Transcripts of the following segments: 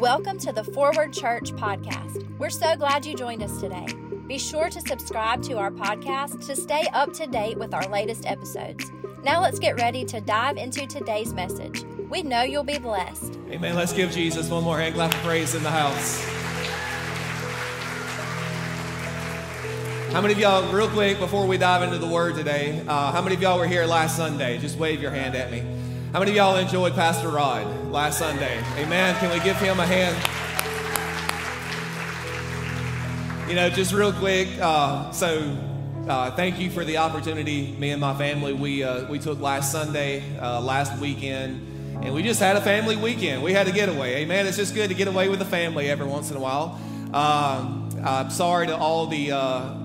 Welcome to the Forward Church podcast. We're so glad you joined us today. Be sure to subscribe to our podcast to stay up to date with our latest episodes. Now let's get ready to dive into today's message. We know you'll be blessed. Amen. Let's give Jesus one more hand clap of praise in the house. How many of y'all, real quick, before we dive into the word today, uh, how many of y'all were here last Sunday? Just wave your hand at me. How many of y'all enjoyed Pastor Rod last Sunday? Amen. Can we give him a hand? You know, just real quick. Uh, so, uh, thank you for the opportunity. Me and my family, we uh, we took last Sunday, uh, last weekend, and we just had a family weekend. We had a getaway. Amen. It's just good to get away with the family every once in a while. Um, I'm sorry to all the uh,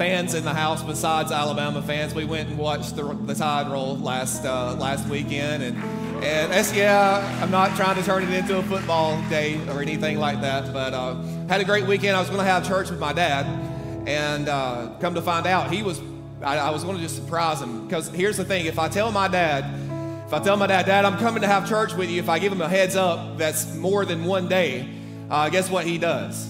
fans in the house besides Alabama fans. We went and watched the, the Tide roll last uh, last weekend, and and that's yeah. I'm not trying to turn it into a football day or anything like that, but uh, had a great weekend. I was going to have church with my dad, and uh, come to find out, he was. I, I was going to just surprise him because here's the thing: if I tell my dad. If I tell my dad, Dad, I'm coming to have church with you, if I give him a heads up that's more than one day, uh, guess what he does?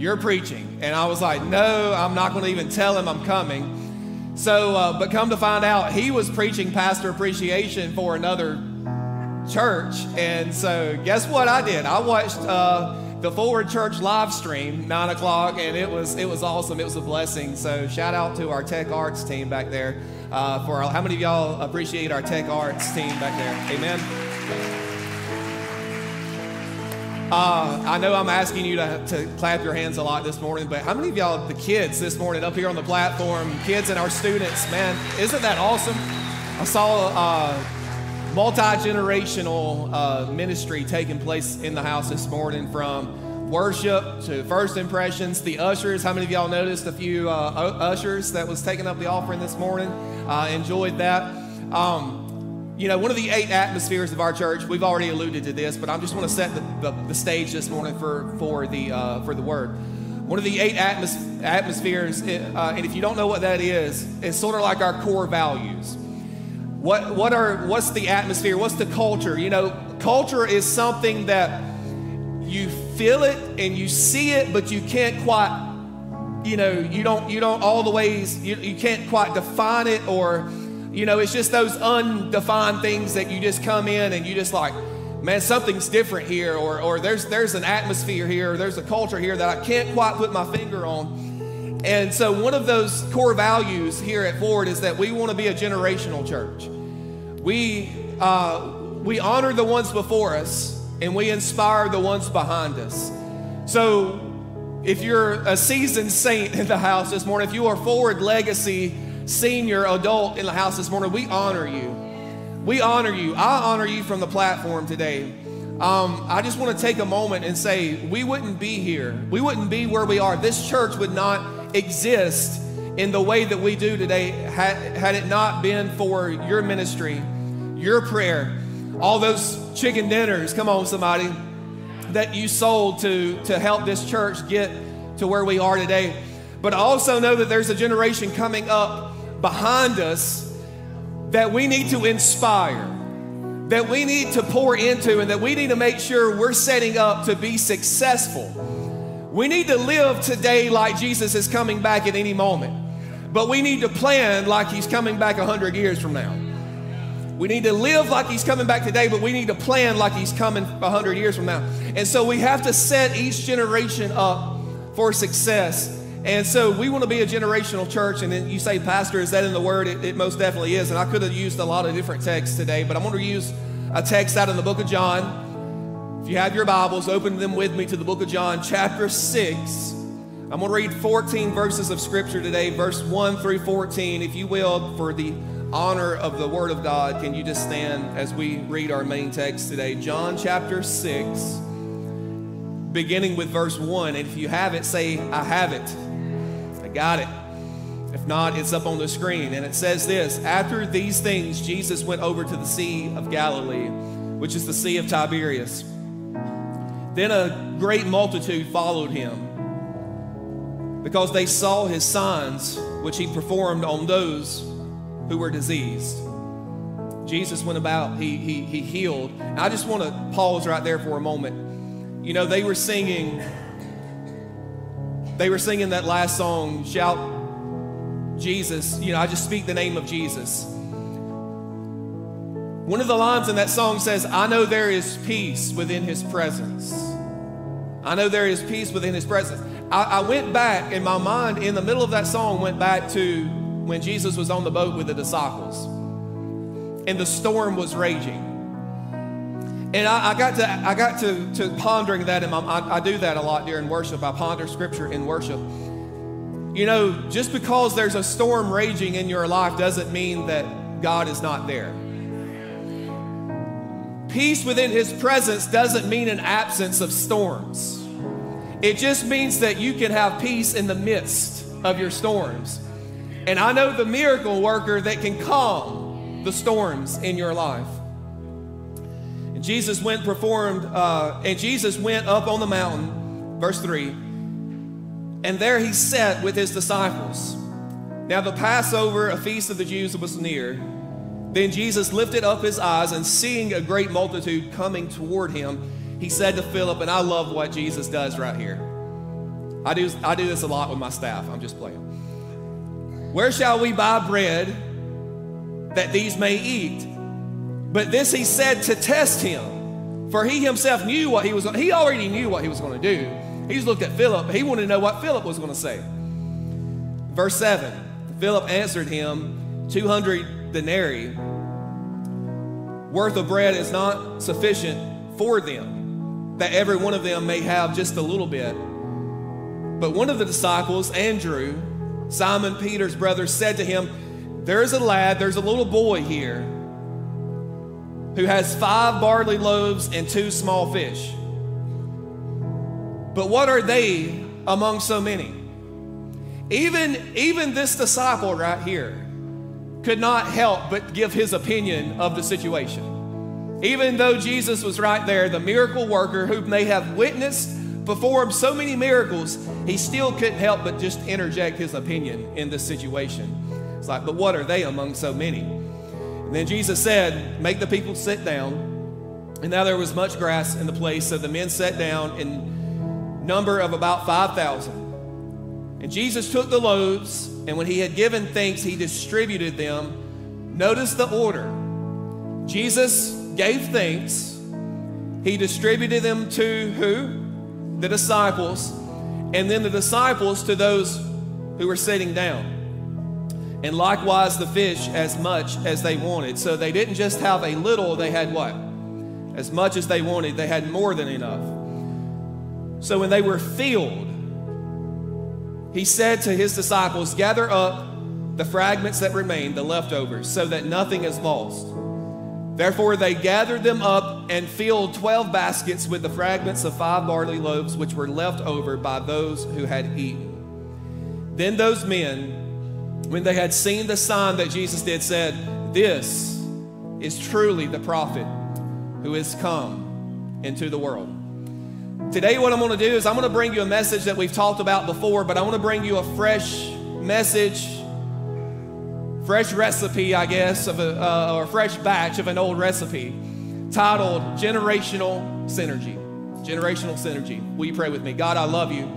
You're preaching. And I was like, No, I'm not going to even tell him I'm coming. So, uh, but come to find out, he was preaching pastor appreciation for another church. And so, guess what I did? I watched uh, the Forward Church live stream, nine o'clock, and it was it was awesome. It was a blessing. So, shout out to our tech arts team back there. Uh, for how many of y'all appreciate our tech arts team back there? Amen. Uh, I know I'm asking you to, to clap your hands a lot this morning, but how many of y'all, the kids this morning up here on the platform, kids and our students, man, isn't that awesome? I saw uh, multi generational uh, ministry taking place in the house this morning from worship to first impressions. The ushers, how many of y'all noticed a few uh, ushers that was taking up the offering this morning? Uh, enjoyed that. Um, you know, one of the eight atmospheres of our church, we've already alluded to this, but I just want to set the, the, the stage this morning for, for, the, uh, for the word. One of the eight atmos- atmospheres, uh, and if you don't know what that is, it's sort of like our core values. What, what are, what's the atmosphere? What's the culture? You know, culture is something that you feel it and you see it, but you can't quite, you know, you don't, you don't all the ways, you, you can't quite define it or, you know, it's just those undefined things that you just come in and you just like, man, something's different here, or, or there's, there's an atmosphere here, or there's a culture here that I can't quite put my finger on. And so, one of those core values here at Forward is that we want to be a generational church. We, uh, we honor the ones before us, and we inspire the ones behind us. So, if you're a seasoned saint in the house this morning, if you are Forward Legacy, senior adult in the house this morning, we honor you. We honor you. I honor you from the platform today. Um, I just want to take a moment and say we wouldn't be here. We wouldn't be where we are. This church would not exist in the way that we do today had, had it not been for your ministry, your prayer, all those chicken dinners. Come on, somebody that you sold to, to help this church get to where we are today. But I also know that there's a generation coming up behind us that we need to inspire, that we need to pour into, and that we need to make sure we're setting up to be successful. We need to live today like Jesus is coming back at any moment, but we need to plan like he's coming back 100 years from now. We need to live like he's coming back today, but we need to plan like he's coming 100 years from now. And so we have to set each generation up for success and so we want to be a generational church. And then you say, Pastor, is that in the Word? It, it, most definitely is. And I could have used a lot of different texts today, but I'm going to use a text out in the book of John. If you have your Bibles, open them with me to the book of John, chapter 6. I'm going to read 14 verses of Scripture today, verse 1 through 14. If you will, for the honor of the Word of God, can you just stand as we read our main text today? John chapter 6, beginning with verse 1. And if you have it, say, I have it got it. If not, it's up on the screen. And it says this After these things, Jesus went over to the Sea of Galilee, which is the Sea of Tiberias. Then a great multitude followed him because they saw his signs, which he performed on those who were diseased. Jesus went about, he, he, he healed. And I just want to pause right there for a moment. You know, they were singing, they were singing that last song, Shout Jesus. You know, I just speak the name of Jesus. One of the lines in that song says, I know there is peace within his presence. I know there is peace within his presence. I, I went back in my mind, in the middle of that song, went back to when Jesus was on the boat with the disciples and the storm was raging. And I, I, got to I got to, to pondering that my I, I do that a lot during worship. I ponder scripture in worship. You know, just because there's a storm raging in your life doesn't mean that God is not there. Peace within his presence doesn't mean an absence of storms. It just means that you can have peace in the midst of your storms. And I know the miracle worker that can calm the storms in your life. And Jesus went performed, uh, and Jesus went up on the mountain, verse 3, and there he sat with his disciples. Now the Passover, a feast of the Jews, was near. Then Jesus lifted up his eyes, and seeing a great multitude coming toward him, he said to Philip, and I love what Jesus does right here. I do, I do this a lot with my staff. I'm just playing. Where shall we buy bread that these may eat? But this he said to test him, for he himself knew what he was. He already knew what he was going to do. He just looked at Philip. He wanted to know what Philip was going to say. Verse seven. Philip answered him, two hundred denarii worth of bread is not sufficient for them, that every one of them may have just a little bit. But one of the disciples, Andrew, Simon Peter's brother, said to him, There's a lad, there's a little boy here who has five barley loaves and two small fish. But what are they among so many? Even, even this disciple right here could not help but give his opinion of the situation. Even though Jesus was right there, the miracle worker who may have witnessed performed so many miracles, he still couldn't help but just interject his opinion in this situation. It's like, but what are they among so many? And then Jesus said, Make the people sit down. And now there was much grass in the place, so the men sat down in number of about 5,000. And Jesus took the loaves, and when he had given thanks, he distributed them. Notice the order. Jesus gave thanks. He distributed them to who? the disciples, and then the disciples to those who were sitting down. And likewise the fish as much as they wanted. So they didn't just have a little, they had what? As much as they wanted, they had more than enough. So when they were filled, he said to his disciples, Gather up the fragments that remain, the leftovers, so that nothing is lost. Therefore, they gathered them up and filled 12 baskets with the fragments of five barley loaves which were left over by those who had eaten. Then those men, when they had seen the sign that Jesus did, said, This is truly the prophet who has come into the world. Today, what I'm going to do is I'm going to bring you a message that we've talked about before, but I want to bring you a fresh message fresh recipe, I guess, of a, uh, or a fresh batch of an old recipe titled Generational Synergy. Generational Synergy. Will you pray with me? God, I love you.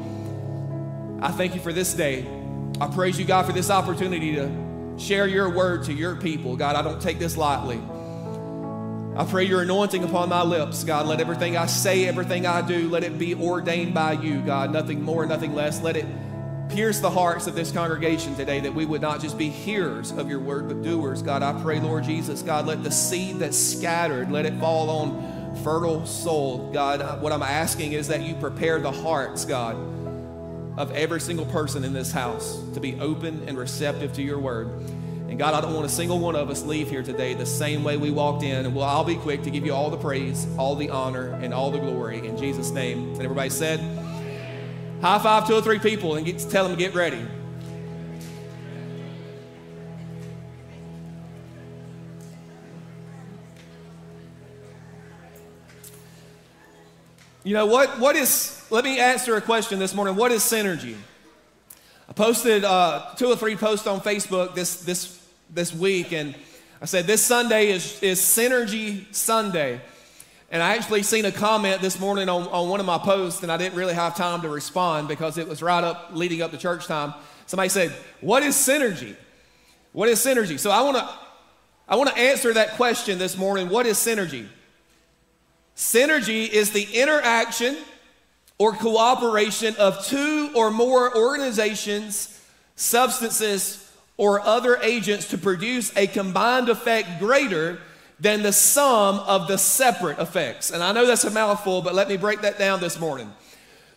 I thank you for this day. I praise you, God, for this opportunity to share your word to your people. God, I don't take this lightly. I pray your anointing upon my lips, God. Let everything I say, everything I do, let it be ordained by you, God. Nothing more, nothing less. Let it Pierce the hearts of this congregation today that we would not just be hearers of your word, but doers. God, I pray, Lord Jesus, God, let the seed that's scattered, let it fall on fertile soil. God, what I'm asking is that you prepare the hearts, God, of every single person in this house to be open and receptive to your word. And God, I don't want a single one of us leave here today the same way we walked in. And well, I'll be quick to give you all the praise, all the honor, and all the glory in Jesus' name. And everybody said, High five two or three people and get, tell them get ready. You know what? What is? Let me answer a question this morning. What is synergy? I posted uh, two or three posts on Facebook this this this week, and I said this Sunday is is Synergy Sunday. And I actually seen a comment this morning on, on one of my posts, and I didn't really have time to respond because it was right up leading up to church time. Somebody said, What is synergy? What is synergy? So I want to I want to answer that question this morning. What is synergy? Synergy is the interaction or cooperation of two or more organizations, substances, or other agents to produce a combined effect greater than the sum of the separate effects. And I know that's a mouthful, but let me break that down this morning.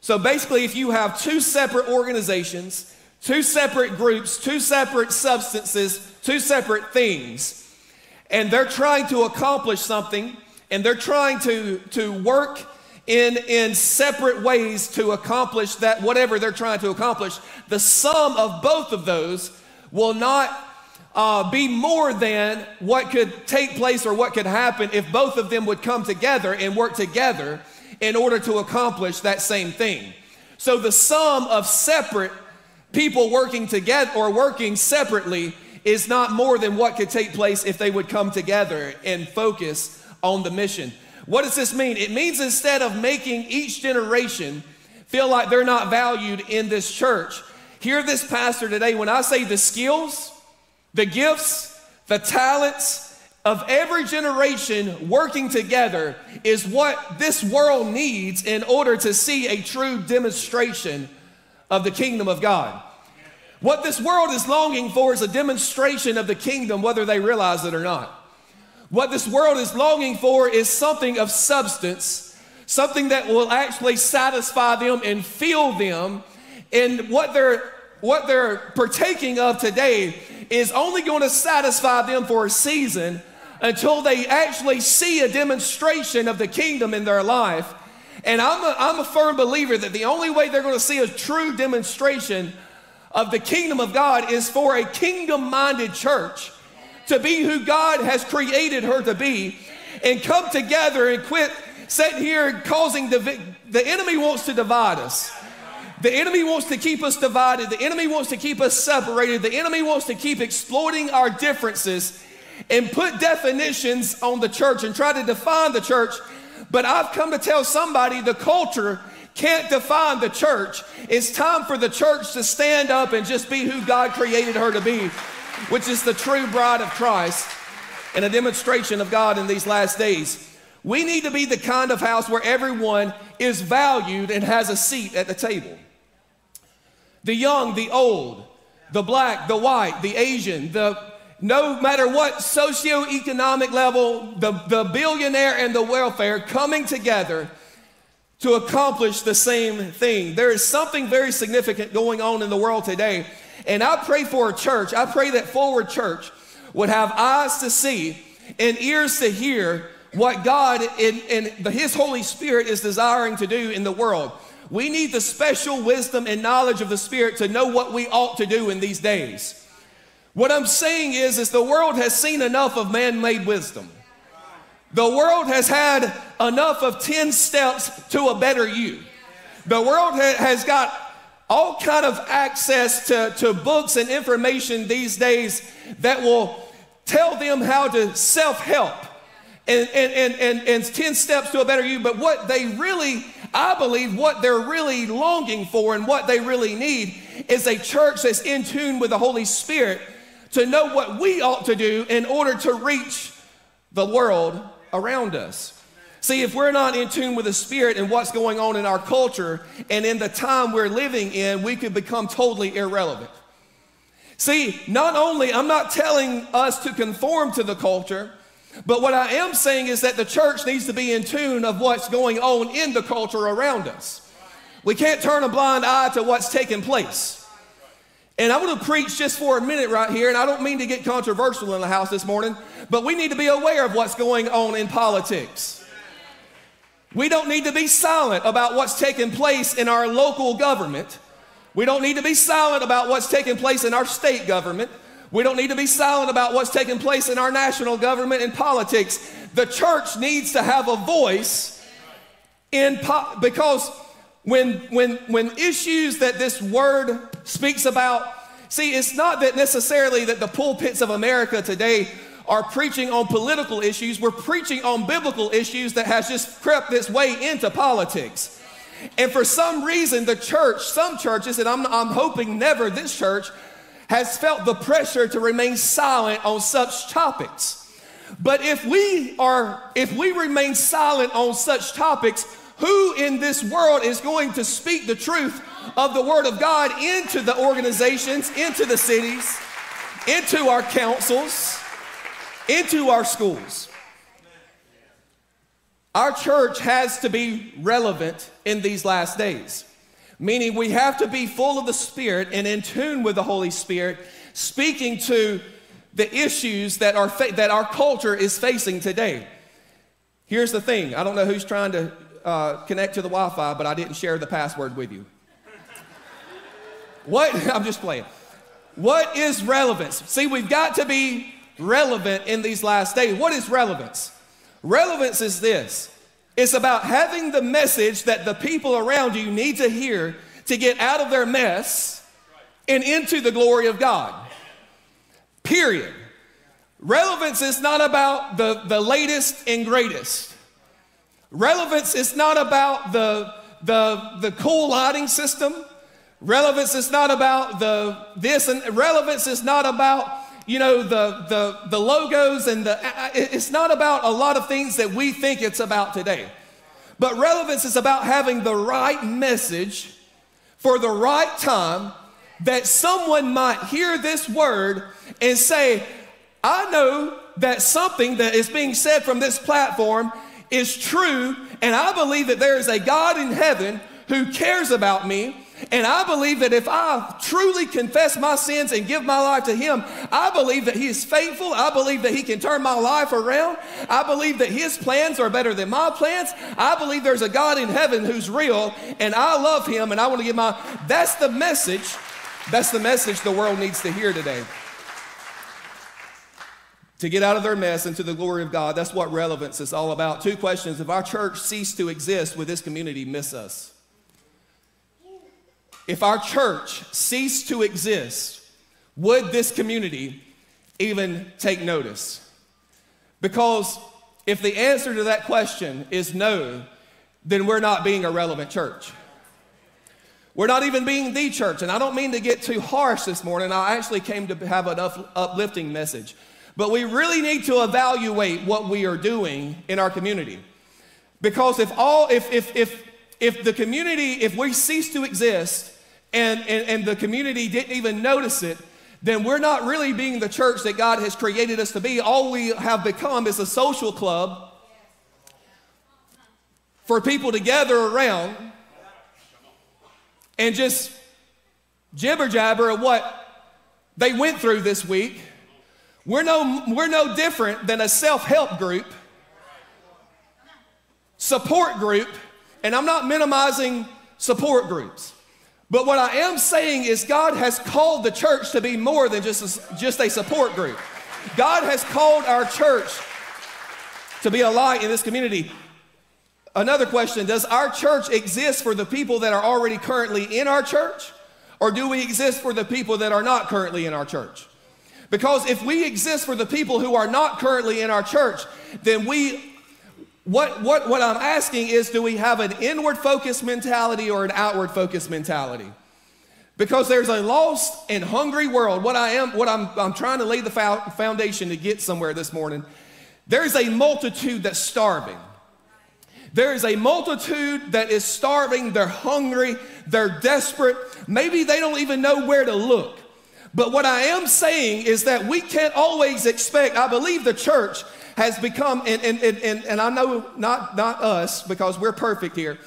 So basically, if you have two separate organizations, two separate groups, two separate substances, two separate things, and they're trying to accomplish something, and they're trying to, to work in, in separate ways to accomplish that, whatever they're trying to accomplish, the sum of both of those will not uh, be more than what could take place or what could happen if both of them would come together and work together in order to accomplish that same thing. So the sum of separate people working together or working separately is not more than what could take place if they would come together and focus on the mission. What does this mean? It means instead of making each generation feel like they're not valued in this church, hear this pastor today when I say the skills, the gifts, the talents of every generation working together is what this world needs in order to see a true demonstration of the kingdom of God. What this world is longing for is a demonstration of the kingdom, whether they realize it or not. What this world is longing for is something of substance, something that will actually satisfy them and fill them. And what they're what they're partaking of today is only going to satisfy them for a season until they actually see a demonstration of the kingdom in their life. And I'm a, I'm a firm believer that the only way they're going to see a true demonstration of the kingdom of God is for a kingdom minded church to be who God has created her to be and come together and quit sitting here causing the, the enemy wants to divide us. The enemy wants to keep us divided. The enemy wants to keep us separated. The enemy wants to keep exploiting our differences and put definitions on the church and try to define the church. But I've come to tell somebody the culture can't define the church. It's time for the church to stand up and just be who God created her to be, which is the true bride of Christ and a demonstration of God in these last days. We need to be the kind of house where everyone is valued and has a seat at the table the young, the old, the black, the white, the Asian, the no matter what socioeconomic level, the, the billionaire and the welfare coming together to accomplish the same thing. There is something very significant going on in the world today. And I pray for a church, I pray that Forward Church would have eyes to see and ears to hear what God and His Holy Spirit is desiring to do in the world. We need the special wisdom and knowledge of the Spirit to know what we ought to do in these days. What I'm saying is, is the world has seen enough of man-made wisdom. The world has had enough of 10 steps to a better you. The world ha- has got all kind of access to, to books and information these days that will tell them how to self-help and, and, and, and, and 10 steps to a better you. But what they really I believe what they're really longing for and what they really need is a church that's in tune with the Holy Spirit to know what we ought to do in order to reach the world around us. See, if we're not in tune with the Spirit and what's going on in our culture and in the time we're living in, we could become totally irrelevant. See, not only, I'm not telling us to conform to the culture, but what I am saying is that the church needs to be in tune of what's going on in the culture around us. We can't turn a blind eye to what's taking place. And I want to preach just for a minute right here, and I don't mean to get controversial in the house this morning, but we need to be aware of what's going on in politics. We don't need to be silent about what's taking place in our local government. We don't need to be silent about what's taking place in our state government. We don't need to be silent about what's taking place in our national government and politics. The church needs to have a voice in po- because when when when issues that this word speaks about, see, it's not that necessarily that the pulpits of America today are preaching on political issues. We're preaching on biblical issues that has just crept its way into politics. And for some reason, the church, some churches, and I'm, I'm hoping never this church, has felt the pressure to remain silent on such topics. But if we are, if we remain silent on such topics, who in this world is going to speak the truth of the Word of God into the organizations, into the cities, into our councils, into our schools? Our church has to be relevant in these last days, meaning we have to be full of the Spirit and in tune with the Holy Spirit, speaking to the issues that, are fa- that our culture is facing today. Here's the thing I don't know who's trying to uh, connect to the Wi Fi, but I didn't share the password with you. What? I'm just playing. What is relevance? See, we've got to be relevant in these last days. What is relevance? Relevance is this it's about having the message that the people around you need to hear to get out of their mess and into the glory of God. Period. Relevance is not about the, the latest and greatest. Relevance is not about the, the, the cool lighting system. Relevance is not about the this and relevance is not about you know the the the logos and the it's not about a lot of things that we think it's about today. But relevance is about having the right message for the right time that someone might hear this word and say, I know that something that is being said from this platform is true, and I believe that there is a God in heaven who cares about me. And I believe that if I truly confess my sins and give my life to Him, I believe that He is faithful. I believe that He can turn my life around. I believe that His plans are better than my plans. I believe there's a God in heaven who's real, and I love Him, and I want to give my. That's the message. That's the message the world needs to hear today to get out of their mess into the glory of God. That's what relevance is all about. Two questions. If our church ceased to exist, would this community miss us? If our church ceased to exist, would this community even take notice? Because if the answer to that question is no, then we're not being a relevant church. We're not even being the church. And I don't mean to get too harsh this morning. I actually came to have an uplifting message. But we really need to evaluate what we are doing in our community. Because if all if if if if the community, if we cease to exist and, and, and the community didn't even notice it, then we're not really being the church that God has created us to be. All we have become is a social club for people to gather around and just jibber jabber at what they went through this week we're no, we're no different than a self help group, support group, and I'm not minimizing support groups. But what I am saying is, God has called the church to be more than just a, just a support group. God has called our church to be a light in this community. Another question Does our church exist for the people that are already currently in our church? Or do we exist for the people that are not currently in our church? Because if we exist for the people who are not currently in our church, then we, what, what, what I'm asking is do we have an inward focused mentality or an outward focused mentality? Because there's a lost and hungry world. What I am, what I'm, I'm trying to lay the foundation to get somewhere this morning. There's a multitude that's starving. There is a multitude that is starving. They're hungry. They're desperate. Maybe they don't even know where to look. But what I am saying is that we can't always expect, I believe the church has become, and, and, and, and I know not, not us because we're perfect here,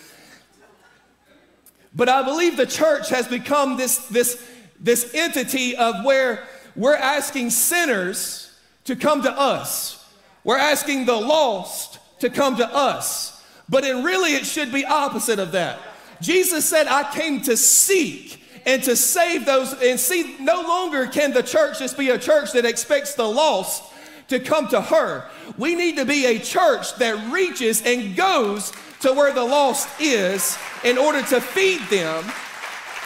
but I believe the church has become this, this, this entity of where we're asking sinners to come to us. We're asking the lost to come to us. But in really, it should be opposite of that. Jesus said, I came to seek and to save those. And see, no longer can the church just be a church that expects the lost to come to her. We need to be a church that reaches and goes to where the lost is in order to feed them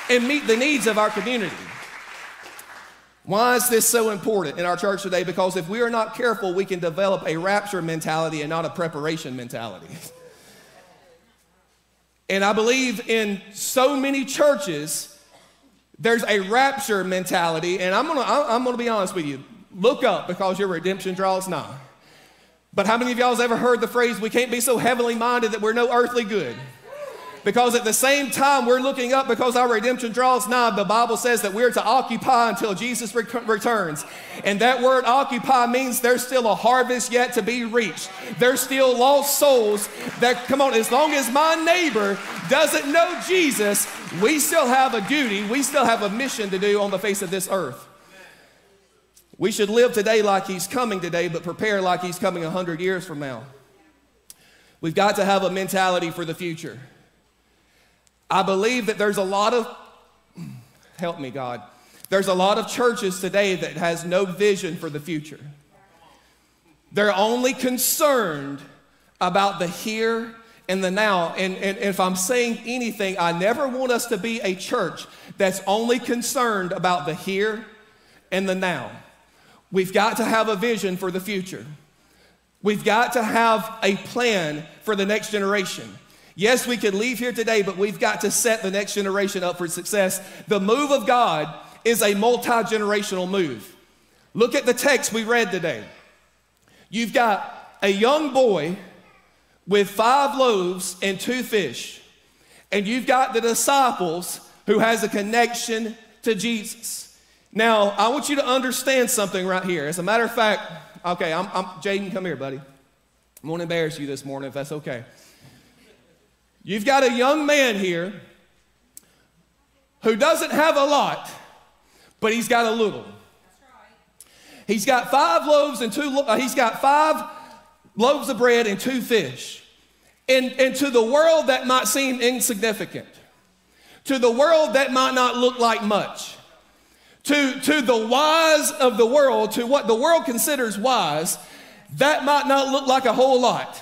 and meet the needs of our community. Why is this so important in our church today? Because if we are not careful, we can develop a rapture mentality and not a preparation mentality. And I believe in so many churches, there's a rapture mentality. And I'm gonna, I'm gonna be honest with you. Look up because your redemption draws nigh. But how many of y'all has ever heard the phrase, we can't be so heavenly minded that we're no earthly good? Because at the same time we're looking up because our redemption draws nigh, the Bible says that we're to occupy until Jesus re- returns. And that word occupy means there's still a harvest yet to be reached. There's still lost souls that, come on, as long as my neighbor doesn't know Jesus, we still have a duty, we still have a mission to do on the face of this earth. We should live today like he's coming today, but prepare like he's coming 100 years from now. We've got to have a mentality for the future. I believe that there's a lot of, help me, God, there's a lot of churches today that has no vision for the future. They're only concerned about the here and the now. And, and, if I'm saying anything, I never want us to be a church that's only concerned about the here and the now. We've got to have a vision for the future. We've got to have a plan for the next generation. Yes, we could leave here today, but we've got to set the next generation up for success. The move of God is a multi generational move. Look at the text we read today. You've got a young boy with five loaves and two fish, and you've got the disciples who has a connection to Jesus. Now, I want you to understand something right here. As a matter of fact, okay, I'm, I'm Jaden, come here, buddy. I'm going to embarrass you this morning if that's okay. You've got a young man here who doesn't have a lot, but he's got a little. He's got five loaves and two, uh, he's got five loaves of bread and two fish. And, and to the world, that might seem insignificant. To the world, that might not look like much. To, to the wise of the world, to what the world considers wise, that might not look like a whole lot.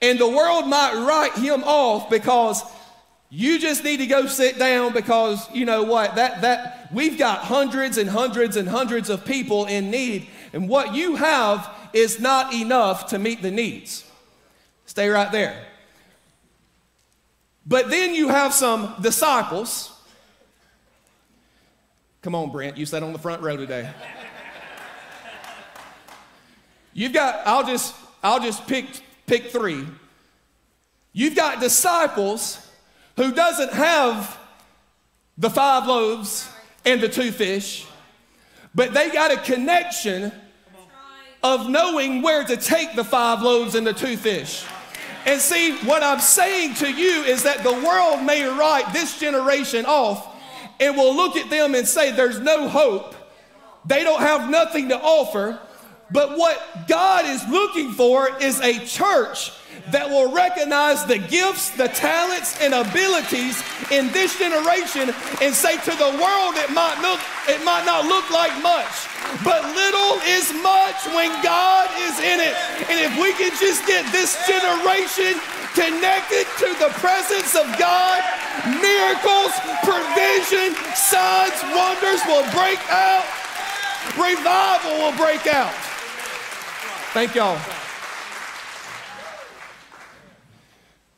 And the world might write him off because you just need to go sit down because you know what that that we've got hundreds and hundreds and hundreds of people in need and what you have is not enough to meet the needs stay right there but then you have some disciples come on brent you sat on the front row today you've got i'll just i'll just pick pick three. You've got disciples who doesn't have the five loaves and the two fish, but they got a connection of knowing where to take the five loaves and the two fish. And see, what I'm saying to you is that the world may write this generation off and will look at them and say, There's no hope. They don't have nothing to offer. But what God is looking for is a church that will recognize the gifts, the talents, and abilities in this generation and say to the world it might look, it might not look like much, but little is much when God is in it. And if we can just get this generation connected to the presence of God, miracles, provision, signs, wonders will break out. Revival will break out. Thank y'all.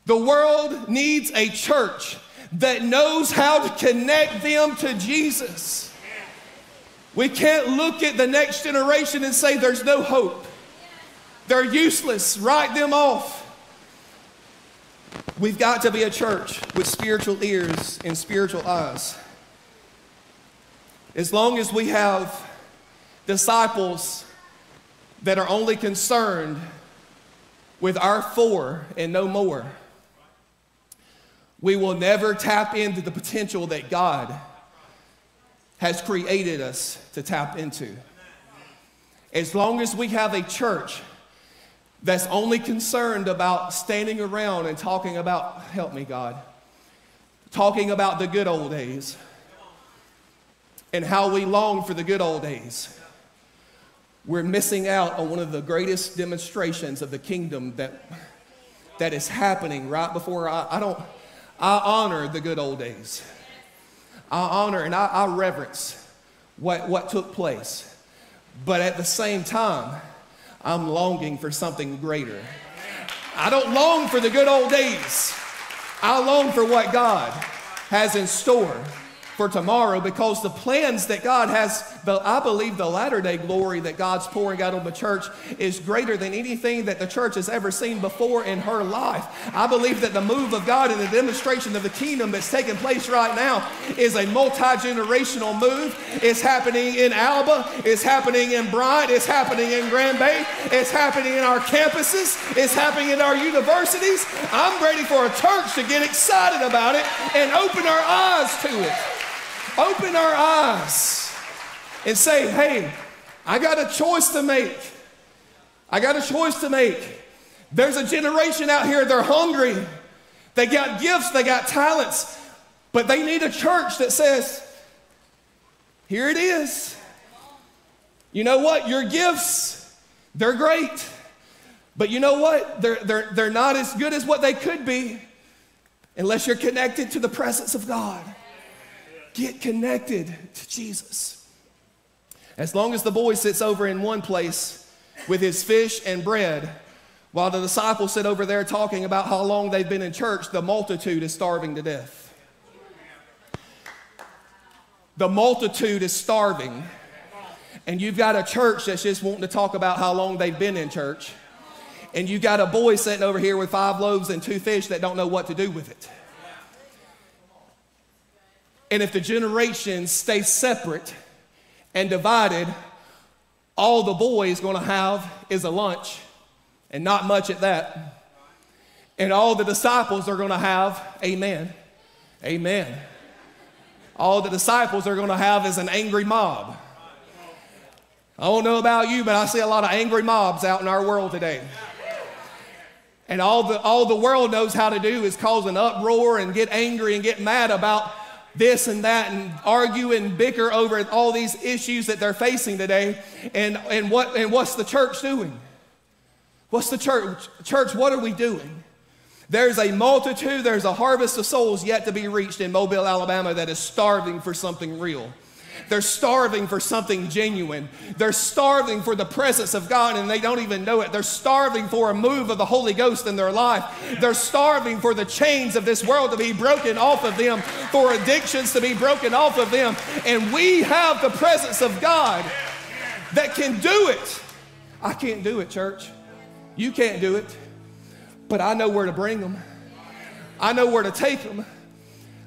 The world needs a church that knows how to connect them to Jesus. We can't look at the next generation and say there's no hope. They're useless. Write them off. We've got to be a church with spiritual ears and spiritual eyes. As long as we have disciples that are only concerned with our four and no more, we will never tap into the potential that God has created us to tap into. As long as we have a church that's only concerned about standing around and talking about, help me, God, talking about the good old days and how we long for the good old days we're missing out on one of the greatest demonstrations of the kingdom that, that is happening right before I, I don't I honor the good old days. I honor and I, I reverence what, what took place. But at the same time, I'm longing for something greater. I don't long for the good old days. I long for what God has in store for tomorrow because the plans that God has, I believe the latter day glory that God's pouring out on the church is greater than anything that the church has ever seen before in her life. I believe that the move of God and the demonstration of the kingdom that's taking place right now is a multi generational move. It's happening in Alba, it's happening in Bryant, it's happening in Grand Bay, it's happening in our campuses, it's happening in our universities. I'm ready for a church to get excited about it and open our eyes to it open our eyes and say, hey, I got a choice to make. I got a choice to make. There's a generation out here, they're hungry. They got gifts, they got talents, but they need a church that says, here it is. You know what? Your gifts, they're great. But you know what? They're, they're, they're not as good as what they could be unless you're connected to the presence of God. Get connected to Jesus. As long as the boy sits over in one place with his fish and bread, while the disciples sit over there talking about how long they've been in church, the multitude is starving to death. The multitude is starving. And you've got a church that's just wanting to talk about how long they've been in church. And you have got a boy sitting over here with five loaves and two fish that don't know what to do with it. And if the generations stay separate and divided, all the boy is going to have is a lunch, and not much at that. And all the disciples are going to have, amen, amen. All the disciples are going to have is an angry mob. I don't know about you, but I see a lot of angry mobs out in our world today. And all the, all the world knows how to do is cause an uproar and get angry and get mad about this and that and argue and bicker over all these issues that they're facing today. And, and, what, and what's the church doing? What's the church? Church, what are we doing? There's a multitude, there's a harvest of souls yet to be reached in Mobile, Alabama that is starving for something real. They're starving for something genuine. They're starving for the presence of God and they don't even know it. They're starving for a move of the Holy Ghost in their life. They're starving for the chains of this world to be broken off of them, for addictions to be broken off of them. And we have the presence of God that can do it. I can't do it, church. You can't do it. But I know where to bring them. I know where to take them.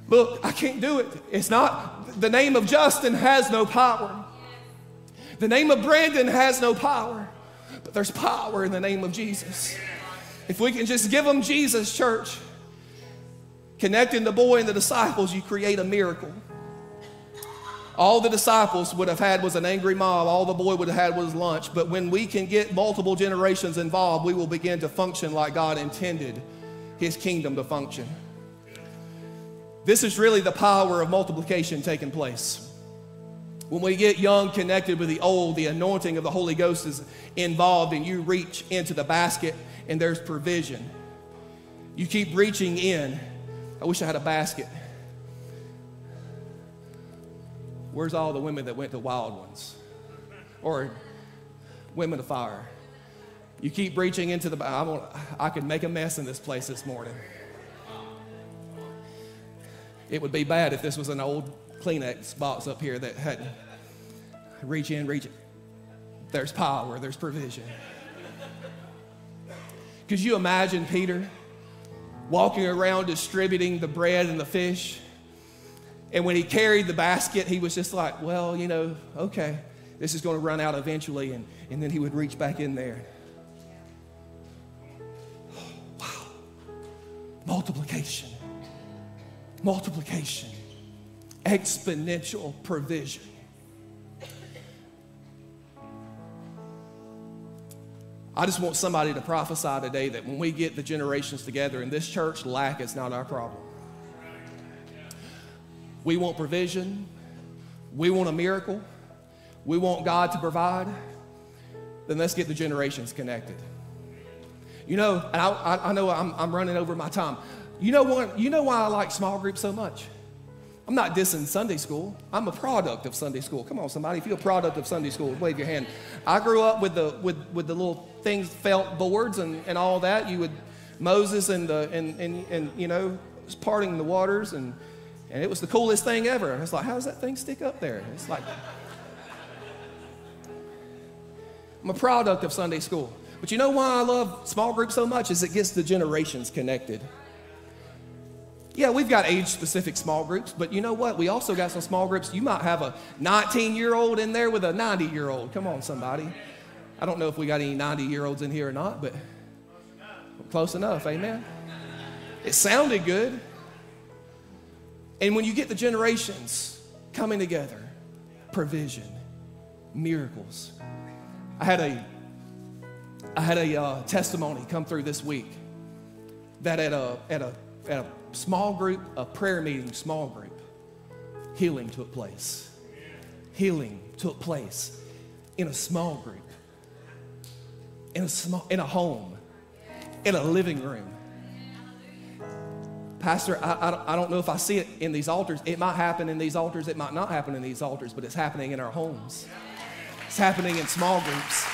Look, I can't do it. It's not, the name of Justin has no power. The name of Brandon has no power. But there's power in the name of Jesus. If we can just give them Jesus, church, connecting the boy and the disciples, you create a miracle. All the disciples would have had was an angry mob. All the boy would have had was lunch. But when we can get multiple generations involved, we will begin to function like God intended his kingdom to function. This is really the power of multiplication taking place. When we get young connected with the old, the anointing of the Holy Ghost is involved, and you reach into the basket and there's provision. You keep reaching in. I wish I had a basket. Where's all the women that went to Wild Ones? Or Women of Fire? You keep reaching into the. I, I could make a mess in this place this morning. It would be bad if this was an old Kleenex box up here that had reach in, reach. In. There's power, there's provision. Could you imagine Peter walking around distributing the bread and the fish? And when he carried the basket, he was just like, well, you know, okay, this is going to run out eventually. And, and then he would reach back in there. wow. Multiplication multiplication, exponential provision. I just want somebody to prophesy today that when we get the generations together in this church, lack is not our problem. We want provision. We want a miracle. We want God to provide. Then let's get the generations connected. You know, I, I, know I'm, I'm running over my time. You know what? You know why I like small groups so much? I'm not dissing Sunday school. I'm a product of Sunday school. Come on, somebody. If you're a product of Sunday school, wave your hand. I grew up with the, with, with the little things, felt boards and, and all that. You would, Moses and, the, and, and, and you know, parting the waters, and, and it was the coolest thing ever. It's like, how does that thing stick up there? It's like, I'm a product of Sunday school. But you know why I love small groups so much is it gets the generations connected. Yeah, we've got age specific small groups, but you know what? We also got some small groups. You might have a 19 year old in there with a 90 year old. Come on, somebody. I don't know if we got any 90 year olds in here or not, but close enough. Amen. It sounded good. And when you get the generations coming together, provision, miracles. I had a, I had a uh, testimony come through this week that at a, at a, at a small group, a prayer meeting, small group, healing took place. Healing took place in a small group, in a, small, in a home, in a living room. Pastor, I, I, I don't know if I see it in these altars. It might happen in these altars, it might not happen in these altars, but it's happening in our homes. It's happening in small groups.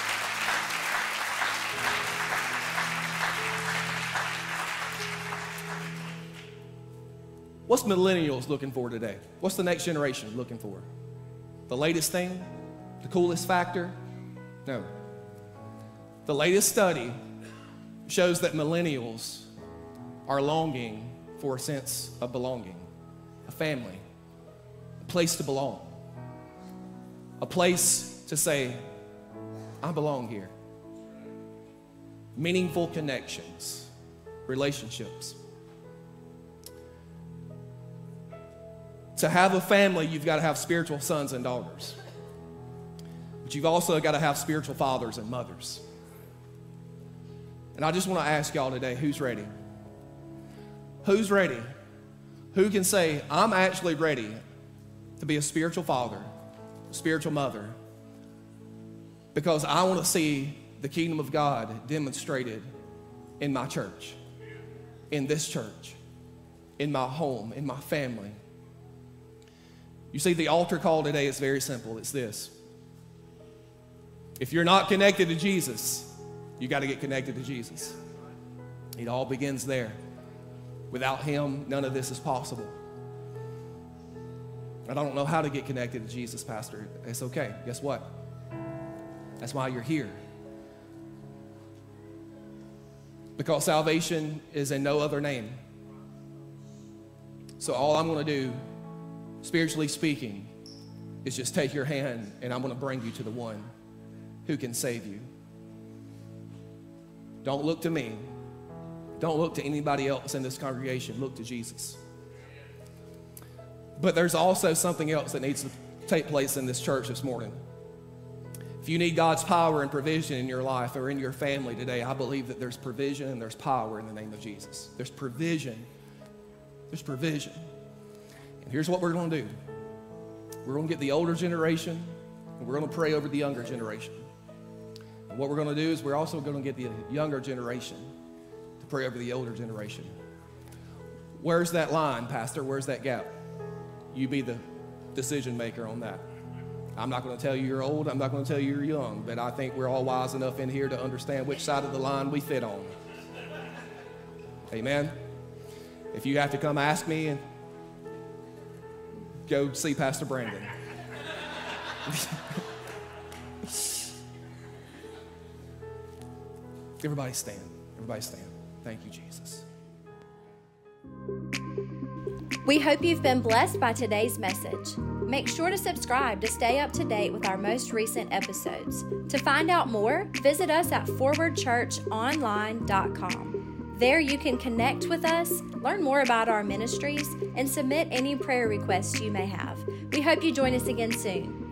What's millennials looking for today? What's the next generation looking for? The latest thing? The coolest factor? No. The latest study shows that millennials are longing for a sense of belonging, a family, a place to belong, a place to say, I belong here. Meaningful connections, relationships. To have a family, you've got to have spiritual sons and daughters. But you've also got to have spiritual fathers and mothers. And I just want to ask y'all today who's ready? Who's ready? Who can say, I'm actually ready to be a spiritual father, spiritual mother, because I want to see the kingdom of God demonstrated in my church, in this church, in my home, in my family. You see, the altar call today is very simple. It's this. If you're not connected to Jesus, you got to get connected to Jesus. It all begins there. Without Him, none of this is possible. I don't know how to get connected to Jesus, Pastor. It's okay. Guess what? That's why you're here. Because salvation is in no other name. So all I'm going to do spiritually speaking, is just take your hand and I'm going to bring you to the one who can save you. Don't look to me. Don't look to anybody else in this congregation. Look to Jesus. But there's also something else that needs to take place in this church this morning. If you need God's power and provision in your life or in your family today, I believe that there's provision and there's power in the name of Jesus. There's provision. There's provision. And here's what we're going to do we're going to get the older generation and we're going to pray over the younger generation. And what we're going to do is we're also going to get the younger generation to pray over the older generation. Where's that line, Pastor? Where's that gap? You be the decision maker on that. I'm not going to tell you you're old. I'm not going to tell you you're young, but I think we're all wise enough in here to understand which side of the line we fit on. Amen. If you have to come ask me and go see Pastor Brandon. Everybody stand. Everybody stand. Thank you, Jesus. We hope you've been blessed by today's message. Make sure to subscribe to stay up to date with our most recent episodes. To find out more, visit us at forwardchurchonline.com. There you can connect with us, learn more about our ministries, and submit any prayer requests you may have. We hope you join us again soon.